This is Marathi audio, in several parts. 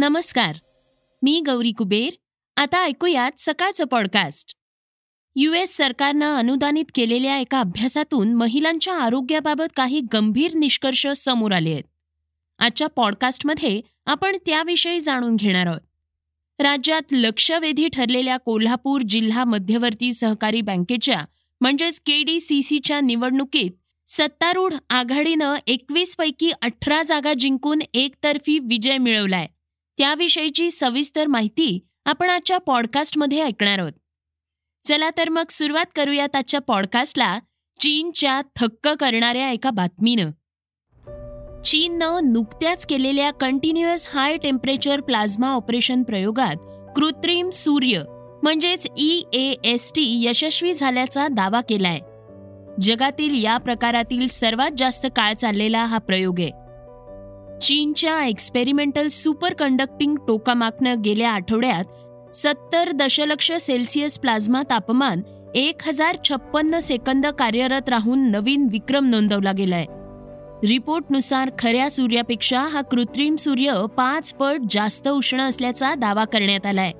नमस्कार. मी गौरी कुबेर. आता ऐकूयात सकाळचं पॉडकास्ट यू एस सरकारनं अनुदानित केलेल्या एका अभ्यासातून महिलांच्या आरोग्याबाबत काही गंभीर निष्कर्ष समोर आले आहेत. आजच्या पॉडकास्टमध्ये आपण त्याविषयी जाणून घेणार आहोत. राज्यात लक्षवेधी ठरलेल्या कोल्हापूर जिल्हा मध्यवर्ती सहकारी बँकेच्या म्हणजेच के डी सी सीच्या निवडणुकीत सत्तारूढ आघाडीनं एकवीस पैकी अठरा जागा जिंकून एकतर्फी विजय मिळवलाय. त्याविषयीची सविस्तर माहिती आपण आजच्या पॉडकास्टमध्ये ऐकणार आहोत. चला तर मग सुरुवात करूयात आजच्या पॉडकास्टला चीनच्या थक्क करणाऱ्या एका बातमीनं. चीननं नुकत्याच केलेल्या continuous high temperature plasma operation प्रयोगात कृत्रिम सूर्य म्हणजेच ई ए एस टी यशस्वी झाल्याचा दावा केलाय. जगातील या प्रकारातील सर्वात जास्त काळ चाललेला हा प्रयोग आहे. चीनच्या एक्सपेरिमेंटल सुपर कंडक्टिंग टोकामाकनं गेल्या आठवड्यात सत्तर दशलक्ष सेल्सिअस प्लाझ्मा तापमान एक हजार छप्पन्न सेकंद कार्यरत राहून नवीन विक्रम नोंदवला गेलाय. रिपोर्टनुसार खऱ्या सूर्यापेक्षा हा कृत्रिम सूर्य पाच पट जास्त उष्ण असल्याचा दावा करण्यात आलाय.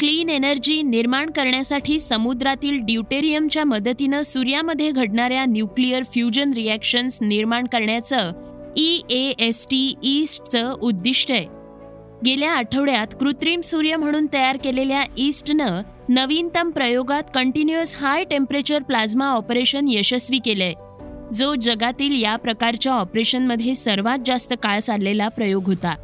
क्लीन एनर्जी निर्माण करण्यासाठी समुद्रातील ड्युटेरियमच्या मदतीनं सूर्यामध्ये घडणाऱ्या न्यूक्लिअर फ्युजन रिॲक्शन्स निर्माण करण्याचं ई ए एस टी ईस्टचं उद्दिष्ट आहे. गेल्या आठवड्यात कृत्रिम सूर्य म्हणून तयार केलेल्या ईस्टनं नवीनतम प्रयोगात continuous high temperature plasma operation यशस्वी केलंय. जो जगातील या प्रकारच्या ऑपरेशनमध्ये सर्वात जास्त काळ चाललेला प्रयोग होता.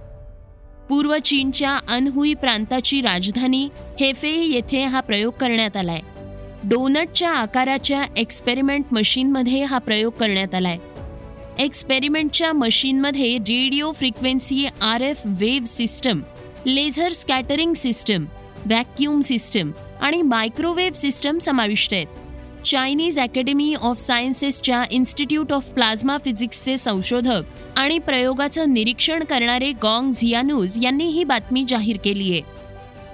पूर्व चीनच्या अनहुई प्रांताची राजधानी हेफे येथे हा प्रयोग करण्यात आलाय. डोनटच्या आकाराच्या एक्सपेरिमेंट मशीनमध्ये हा प्रयोग करण्यात आलाय. एक्सपेरिमेंटच्या मशीनमध्ये radio frequency R F wave system laser scattering system vacuum system आणि मायक्रोवेव्ह सिस्टम समाविष्ट आहेत. चायनीज अकॅडमी ऑफ सायन्सेसच्या इन्स्टिट्यूट ऑफ प्लाझ्मा फिजिक्सचे संशोधक आणि प्रयोगाचं निरीक्षण करणारे गॉंग झियानूज यांनी ही बातमी जाहीर केली आहे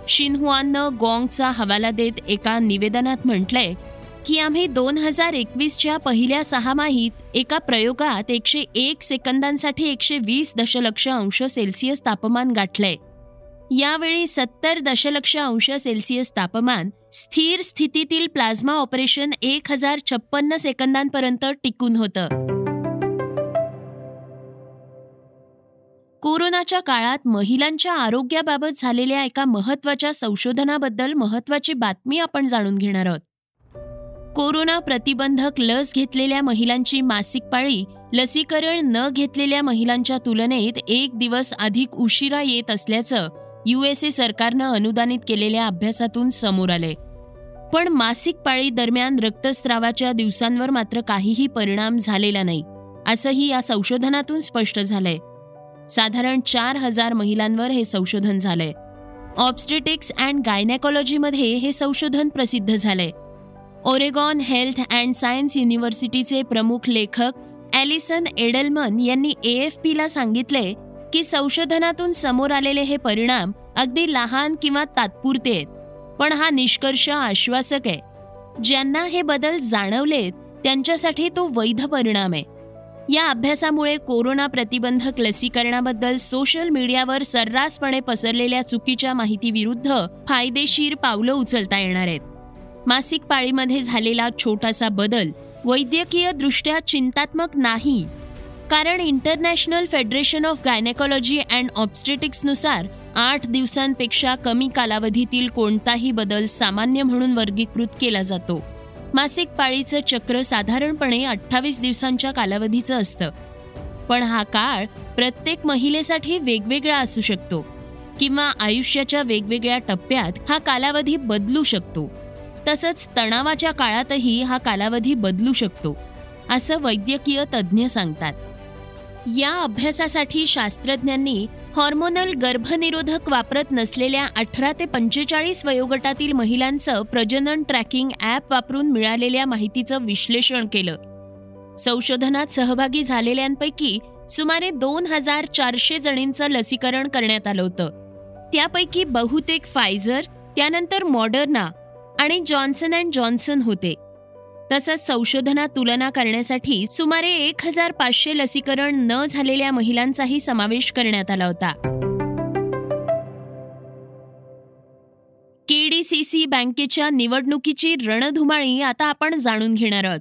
शिनहुआननं गॉंगचा हवाला देत एका निवेदनात म्हटलंय की आम्ही दोन हजार एकवीसच्या पहिल्या सहामाहीत एका प्रयोगात एकशे एक सेकंदांसाठी एकशे वीस दशलक्ष अंश सेल्सिअस तापमान गाठलंय. यावेळी सत्तर दशलक्ष अंश सेल्सिअस तापमान स्थिर स्थितीतील प्लाझ्मा ऑपरेशन एक हजार छप्पन्न सेकंदांपर्यंत टिकून होतं. कोरोनाच्या काळात महिलांच्या आरोग्याबाबत झालेल्या एका महत्त्वाच्या संशोधनाबद्दल महत्वाची बातमी आपण जाणून घेणार आहोत. कोरोना प्रतिबंधक लस घेतलेल्या महिलांची मासिक पाळी लसीकरण न घेतलेल्या महिलांच्या तुलनेत एक दिवस अधिक उशिरा येत असल्याचं युएसए सरकारनं अनुदानित केलेल्या अभ्यासातून समोर आले पण मासिक पाळी दरम्यान रक्तस्रावाच्या दिवसांवर मात्र काहीही परिणाम झालेला नाही असंही या संशोधनातून स्पष्ट झालंय. साधारण चार हजार महिलांवर हे संशोधन झालंय. ऑब्स्टेटिक्स अँड गायनेकॉलॉजीमध्ये हे संशोधन प्रसिद्ध झालंय. ओरेगॉन हेल्थ अँड सायन्स युनिव्हर्सिटीचे प्रमुख लेखक ॲलिसन एडलमन यांनी ए एफ पीला सांगितले की संशोधनातून समोर आलेले हे परिणाम अगदी लहान किंवा तात्पुरते आहेत पण हा निष्कर्ष आश्वासक आहे. ज्यांना हे बदल जाणवलेत त्यांच्यासाठी तो वैध परिणाम आहे. या अभ्यासामुळे कोरोना प्रतिबंधक लसीकरणाबद्दल सोशल मीडियावर सर्रासपणे पसरलेल्या चुकीच्या माहितीविरुद्ध फायदेशीर पावलं उचलता येणार आहेत. मासिक पाळीमध्ये झालेला छोटासा बदल वैद्यकीय दृष्ट्या चिंतात्मक नाही. कारण International Federation of Gynecology and ऑब्स्टेटिक्सनुसार आठ दिवसांपेक्षा कमी कालावधीतील कोणताही बदल सामान्य म्हणून वर्गीकृत केला जातो. मासिक पाळीचं चक्र साधारणपणे अठ्ठावीस दिवसांच्या कालावधीचं असतं. पण हा काळ प्रत्येक महिलेसाठी वेगवेगळा असू शकतो. किंवा आयुष्याच्या वेगवेगळ्या टप्प्यात हा कालावधी बदलू शकतो. तसंच तणावाच्या काळातही हा कालावधी बदलू शकतो असं वैद्यकीय तज्ज्ञ सांगतात. या अभ्यासासाठी शास्त्रज्ञांनी हॉर्मोनल गर्भनिरोधक वापरत नसलेल्या अठरा ते पंचेचाळीस वयोगटातील महिलांचं प्रजनन ट्रॅकिंग ॲप वापरून मिळालेल्या माहितीचं विश्लेषण केलं. संशोधनात सहभागी झालेल्यांपैकी सुमारे दोन हजार चारशे जणींचं लसीकरण करण्यात आलं होतं. त्यापैकी बहुतेक फायझर त्यानंतर मॉडर्ना आणि जॉन्सन अँड जॉन्सन होते. तसंच संशोधनात तुलना करण्यासाठी सुमारे एक हजार पाचशे लसीकरण न झालेल्या महिलांचाही समावेश करण्यात आला होता. केडीसीसी बँकेच्या निवडणुकीची रणधुमाळी आता आपण जाणून घेणार आहोत.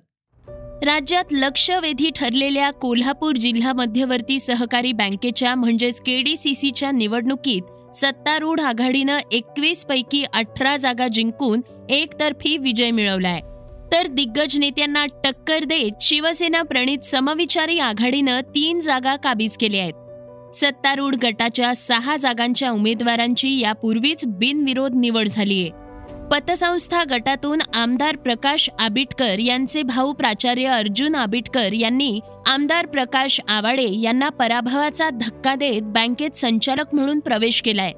राज्यात लक्षवेधी ठरलेल्या कोल्हापूर जिल्हा मध्यवर्ती सहकारी बँकेच्या म्हणजेच केडीसीसीच्या निवडणुकीत सत्तारूढ आघाडीनं एकवीस पैकी अठरा जागा जिंकून एकतर्फी विजय मिळवलाय. तर दिग्गज नेत्यांना टक्कर देत शिवसेना प्रणित समविचारी आघाडीनं तीन जागा काबीज केल्या आहेत. सत्तारूढ गटाच्या सहा जागांच्या उमेदवारांची यापूर्वीच बिनविरोध निवड झालीय पतसंस्था गटातून आमदार प्रकाश आबिटकर यांचे भाऊ प्राचार्य अर्जुन आबिटकर यांनी आमदार प्रकाश आवाडे यांना पराभवाचा धक्का देत बँकेत संचालक म्हणून प्रवेश केलाय.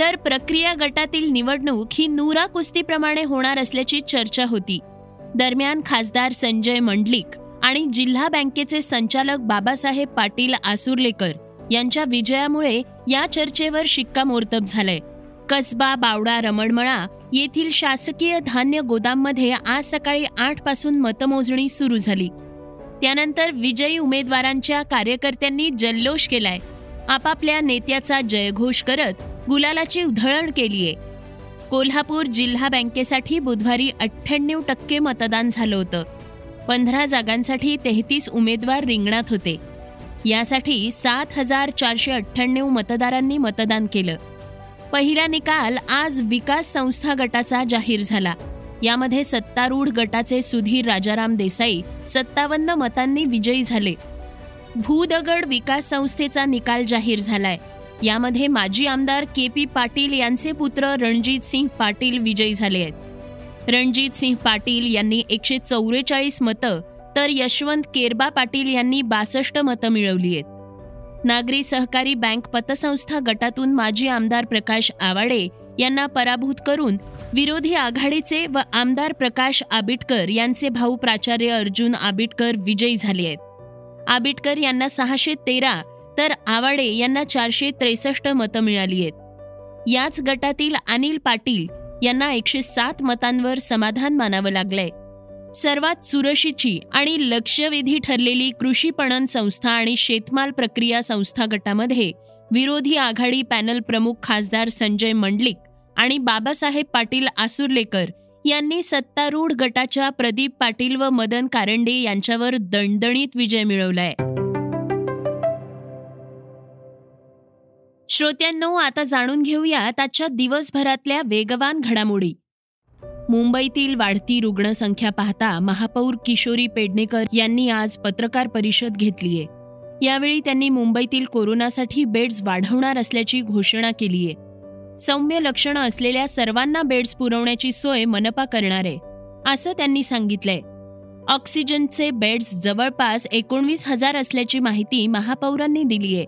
तर प्रक्रिया गटातील निवडणूक ही नुरा कुस्तीप्रमाणे होणार असल्याची चर्चा होती. दरम्यान खासदार संजय मंडलिक आणि जिल्हा बँकेचे संचालक बाबासाहेब पाटील आसुर्लेकर यांच्या विजयामुळे या चर्चेवर शिक्कामोर्तब झालंय. कसबा बावडा रमणमळा येथील शासकीय धान्य गोदाममध्ये आज सकाळी आठपासून मतमोजणी सुरू झाली. त्यानंतर विजयी उमेदवारांच्या कार्यकर्त्यांनी जल्लोष केलाय. आपापल्या नेत्याचा जयघोष करत गुलालाची उधळण केलीये. कोल्हापूर जिल्हा बँकेसाठी बुधवारी अठ्ठ्याण्णव टक्के मतदान झालं होतं. पंधरा जागांसाठी तेहतीस उमेदवार रिंगणात होते. यासाठी सात हजार चारशे अठ्ठ्याण्णव मतदारांनी मतदान केलं. पहिला निकाल आज विकास संस्था गटाचा जाहीर झाला. यामध्ये सत्तारूढ गटाचे सुधीर राजाराम देसाई सत्तावन्न मतांनी विजयी झाले. भूदगड विकास संस्थेचा निकाल जाहीर झालाय. यामध्ये माजी आमदार के पी पाटील यांचे पुत्र रणजित सिंह पाटील विजयी झाले आहेत. रणजित सिंह पाटील यांनी एकशे चौवेचाळीस मतं तर यशवंत केरबा पाटील यांनी बासष्ट मतं मिळवली आहेत. नागरी सहकारी बँक पतसंस्था गटातून माजी आमदार प्रकाश आवाडे यांना पराभूत करून विरोधी आघाडीचे व आमदार प्रकाश आबिटकर यांचे भाऊ प्राचार्य अर्जुन आबिटकर विजयी झाले आहेत. आबिटकर यांना सहाशे तेरा तर आवाडे यांना चारशे त्रेसष्ट मतं मिळाली आहेत. याच गटातील अनिल पाटील यांना एकशे सात मतांवर समाधान मानावं लागलंय. सर्वात सुरशीची आणि लक्षवेधी ठरलेली कृषी पणन संस्था आणि शेतमाल प्रक्रिया संस्था गटामध्ये विरोधी आघाडी पॅनल प्रमुख खासदार संजय मंडलिक आणि बाबासाहेब पाटील आसुर्लेकर यांनी सत्तारूढ गटाच्या प्रदीप पाटील व मदन कारंडे यांच्यावर दणदणीत विजय मिळवलाय. श्रोत्यांनो आता जाणून घेऊयात आजच्या दिवसभरातल्या वेगवान घडामोडी. मुंबईतील वाढती रुग्णसंख्या पाहता महापौर किशोरी पेडणेकर यांनी आज पत्रकार परिषद घेतलीय. यावेळी त्यांनी मुंबईतील कोरोनासाठी बेड्स वाढवणार असल्याची घोषणा केलीय. सौम्य लक्षणं असलेल्या सर्वांना बेड्स पुरवण्याची सोय मनपा करणार आहे असं त्यांनी सांगितलंय. ऑक्सिजनचे बेड्स जवळपास एकोणवीस हजार असल्याची माहिती महापौरांनी दिलीय.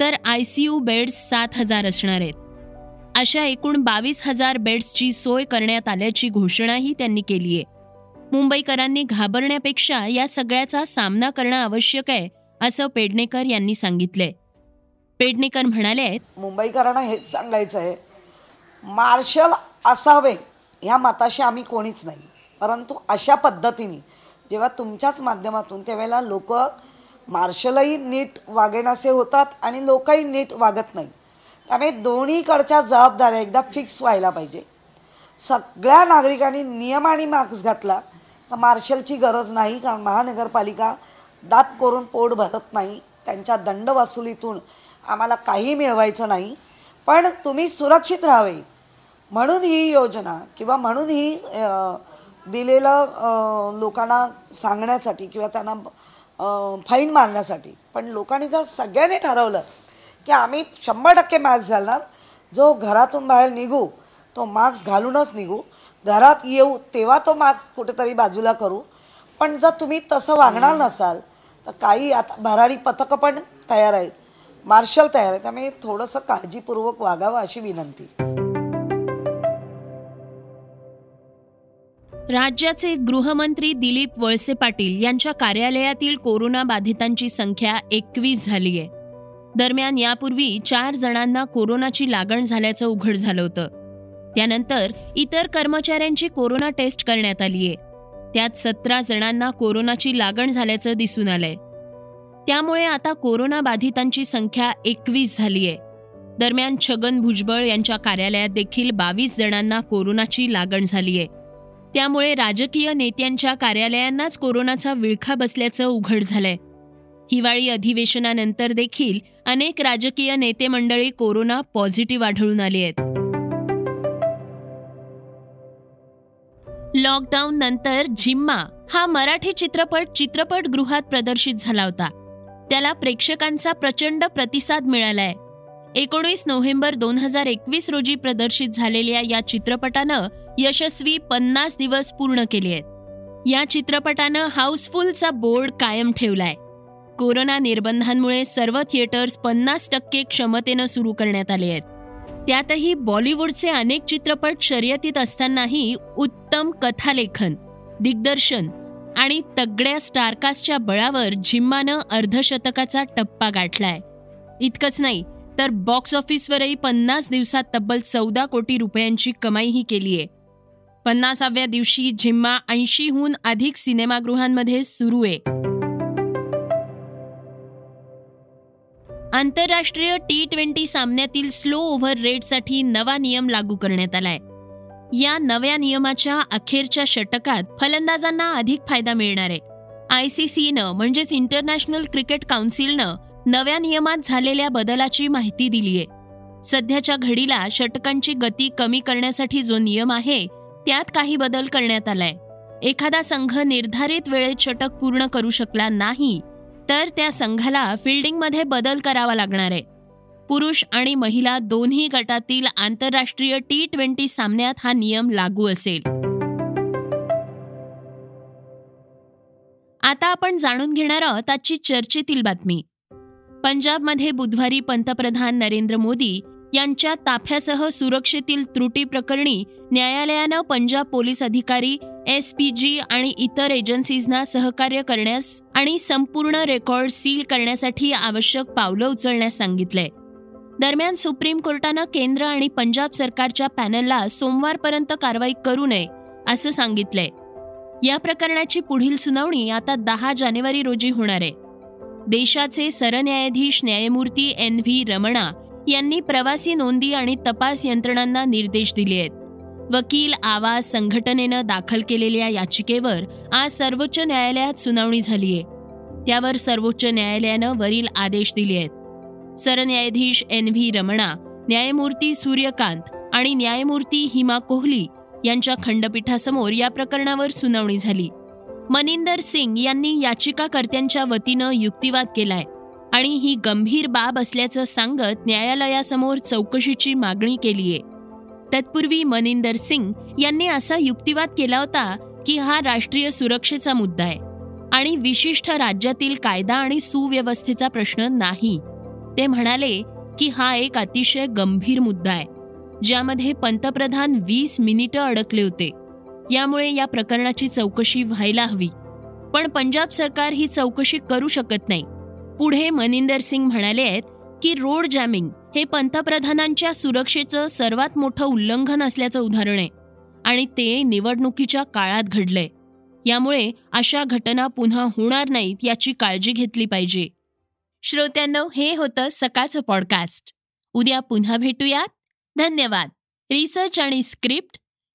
तर आय सी यू बेड्स सात हजार असणार आहेत. अशा एकूण बावीस हजार बेड्सची सोय करण्यात आल्याची घोषणाही त्यांनी केली आहे. मुंबईकरांनी घाबरण्यापेक्षा या सगळ्याचा सामना करणं आवश्यक आहे असं पेडणेकर यांनी सांगितलंय. पेडणेकर म्हणाले मुंबईकरांना हेच सांगायचं आहे मार्शल असावे ह्या मताशी आम्ही कोणीच नाही. परंतु अशा पद्धतीने जेव्हा तुमच्याच माध्यमातून त्यावेळेला लोक मार्शलही नीट वागेनासे होतात आणि लोकही नीट वागत नाही. त्यामुळे दोन्हीकडच्या जबाबदाऱ्या एकदा फिक्स व्हायला पाहिजे. सगळ्या नागरिकांनी नियम आणि मार्क्स घातला तर मार्शलची गरज नाही कारण महानगरपालिका दात करून पोट भरत नाही. त्यांच्या दंड वसुलीतून आम्हाला काही मिळवायचं नाही. पण तुम्ही सुरक्षित राहावे. म्हणून ही योजना किंवा म्हणून ही दिलेलं लोकांना सांगण्यासाठी किंवा त्यांना फाईन मारण्यासाठी. पण लोकांनी जर सगळ्यांनी ठरवलं की आम्ही शंभर टक्के मास्क घालणार जो घरातून बाहेर निघू तो मास्क घालूनच निघू घरात येऊ तेव्हा तो मास्क कुठेतरी बाजूला करू. पण जर तुम्ही तसं वागणार नसाल तर काही आता भरारी पथकं पण तयार आहेत मार्शल तयार आहे त्यामुळे थोडंसं काळजीपूर्वक वागावं अशी विनंती. राज्याचे गृहमंत्री दिलीप वळसे पाटील यांच्या कार्यालयातील कोरोना बाधितांची संख्या एकवीस झाली आहे दरम्यान यापूर्वी चार जणांना कोरोनाची लागण झाल्याचं उघड झालं होतं. त्यानंतर इतर कर्मचाऱ्यांची कोरोना टेस्ट करण्यात आली आहे त्यात सतरा जणांना कोरोनाची लागण झाल्याचं दिसून आलंय. त्यामुळे आता कोरोना बाधितांची संख्या एकवीस झाली आहे दरम्यान छगन भुजबळ यांच्या कार्यालयात देखील बावीस जणांना कोरोनाची लागण झालीय. त्यामुळे राजकीय नेत्यांच्या कार्यालयांनाच कोरोनाचा विळखा बसल्याचं उघड झालंय. हिवाळी अधिवेशनानंतर देखील अनेक राजकीय नेते मंडळी कोरोना पॉझिटिव्ह आढळून आली आहेत. लॉकडाऊन नंतर झिम्मा हा मराठी चित्रपट चित्रपटगृहात प्रदर्शित झाला होता. त्याला प्रेक्षकांचा प्रचंड प्रतिसाद मिळालाय. एकोणीस नोव्हेंबर दोन हजार एकवीस रोजी प्रदर्शित झालेल्या या चित्रपटानं यशस्वी पन्नास दिवस पूर्ण केले आहेत. या चित्रपटानं हाऊसफुलचा बोर्ड कायम ठेवलाय. कोरोना निर्बंधांमुळे सर्व थिएटर्स पन्नास टक्के क्षमतेनं सुरू करण्यात आले आहेत. त्यातही बॉलिवूडचे अनेक चित्रपट शर्यतीत असतानाही उत्तम कथालेखन दिग्दर्शन आणि तगड्या स्टारकास्टच्या बळावर झिम्मानं अर्धशतकाचा टप्पा गाठलाय. इतकंच नाही तर बॉक्स ऑफिसवरही पन्नास दिवसात तब्बल चौदा कोटी रुपयांची कमाईही केलीय पन्नासाव्या दिवशी झिम्मा ऐंशीहून अधिक सिनेमागृहांमध्ये सुरू आहे. आंतरराष्ट्रीय टी ट्वेंटी सामन्यातील स्लो ओव्हर रेटसाठी नवा नियम लागू करण्यात आलाय. या नव्या नियमाच्या अखेरच्या षटकात फलंदाजांना अधिक फायदा मिळणार आहे. आय सी सीनं म्हणजेच इंटरनॅशनल क्रिकेट काउन्सिलनं नव्या नियमात झालेल्या बदलाची माहिती दिलीय. सध्याच्या घडीला षटकांची गती कमी करण्यासाठी जो नियम आहे त्यात काही बदल करण्यात आलाय. एखादा संघ निर्धारित वेळेत षटक पूर्ण करू शकला नाही तर त्या संघाला फिल्डिंगमध्ये बदल करावा लागणार आहे. पुरुष आणि महिला दोन्ही गटातील आंतरराष्ट्रीय टी ट्वेंटी सामन्यात हा नियम लागू असेल. आता आपण जाणून घेणार आहोत आजची चर्चेतील बातमी. पंजाबमध्ये बुधवारी पंतप्रधान नरेंद्र मोदी यांच्या ताफ्यासह सुरक्षेतील त्रुटी प्रकरणी न्यायालयानं पंजाब पोलीस अधिकारी एस पी जी आणि इतर एजन्सीजना सहकार्य करण्यास आणि संपूर्ण रेकॉर्ड सील करण्यासाठी आवश्यक पावलं उचलण्यास सांगितलंय दरम्यान सुप्रीम कोर्टानं केंद्र आणि पंजाब सरकारच्या पॅनलला सोमवारपर्यंत कारवाई करू नये असं सांगितलंय या प्रकरणाची पुढील सुनावणी आता दहा जानेवारी रोजी होणार आहे. देशाचे सरन्यायाधीश न्यायमूर्ती एन व्ही रमणा यांनी प्रवासी नोंदी आणि तपास यंत्रणांना निर्देश दिले आहेत. वकील आवाज संघटनेनं दाखल केलेल्या याचिकेवर आज सर्वोच्च न्यायालयात सुनावणी झालीय त्यावर सर्वोच्च न्यायालयानं वरील आदेश दिले आहेत. सरन्यायाधीश एन व्ही रमणा न्यायमूर्ती सूर्यकांत आणि न्यायमूर्ती हिमा कोहली यांच्या खंडपीठासमोर या प्रकरणावर सुनावणी झाली. मनिंदर सिंग यांनी याचिकाकर्त्यांच्या वतीनं युक्तिवाद केलाय आणि ही गंभीर बाब असल्याचं सांगत न्यायालयासमोर चौकशीची मागणी केलीय. तत्पूर्वी मनिंदर सिंग यांनी असा युक्तिवाद केला होता की हा राष्ट्रीय सुरक्षेचा मुद्दा आहे आणि विशिष्ट राज्यातील कायदा आणि सुव्यवस्थेचा प्रश्न नाही. ते म्हणाले की हा एक अतिशय गंभीर मुद्दा आहे ज्यामध्ये पंतप्रधान वीस मिनिटं अडकले होते. यामुळे या प्रकरणाची चौकशी व्हायला हवी. पण पंजाब सरकार ही चौकशी करू शकत नाही. पुढे मनिंदर सिंग म्हणाले आहेत की रोड जॅमिंग हे पंतप्रधानांच्या सुरक्षेचं सर्वात मोठं उल्लंघन असल्याचं उदाहरण आहे आणि ते निवडणुकीच्या काळात घडलंय. यामुळे अशा घटना पुन्हा होणार नाहीत याची काळजी घेतली पाहिजे. श्रोत्यांनो हे होतं सकाळचं पॉडकास्ट उद्या पुन्हा भेटूयात. धन्यवाद. रिसर्च आणि स्क्रिप्ट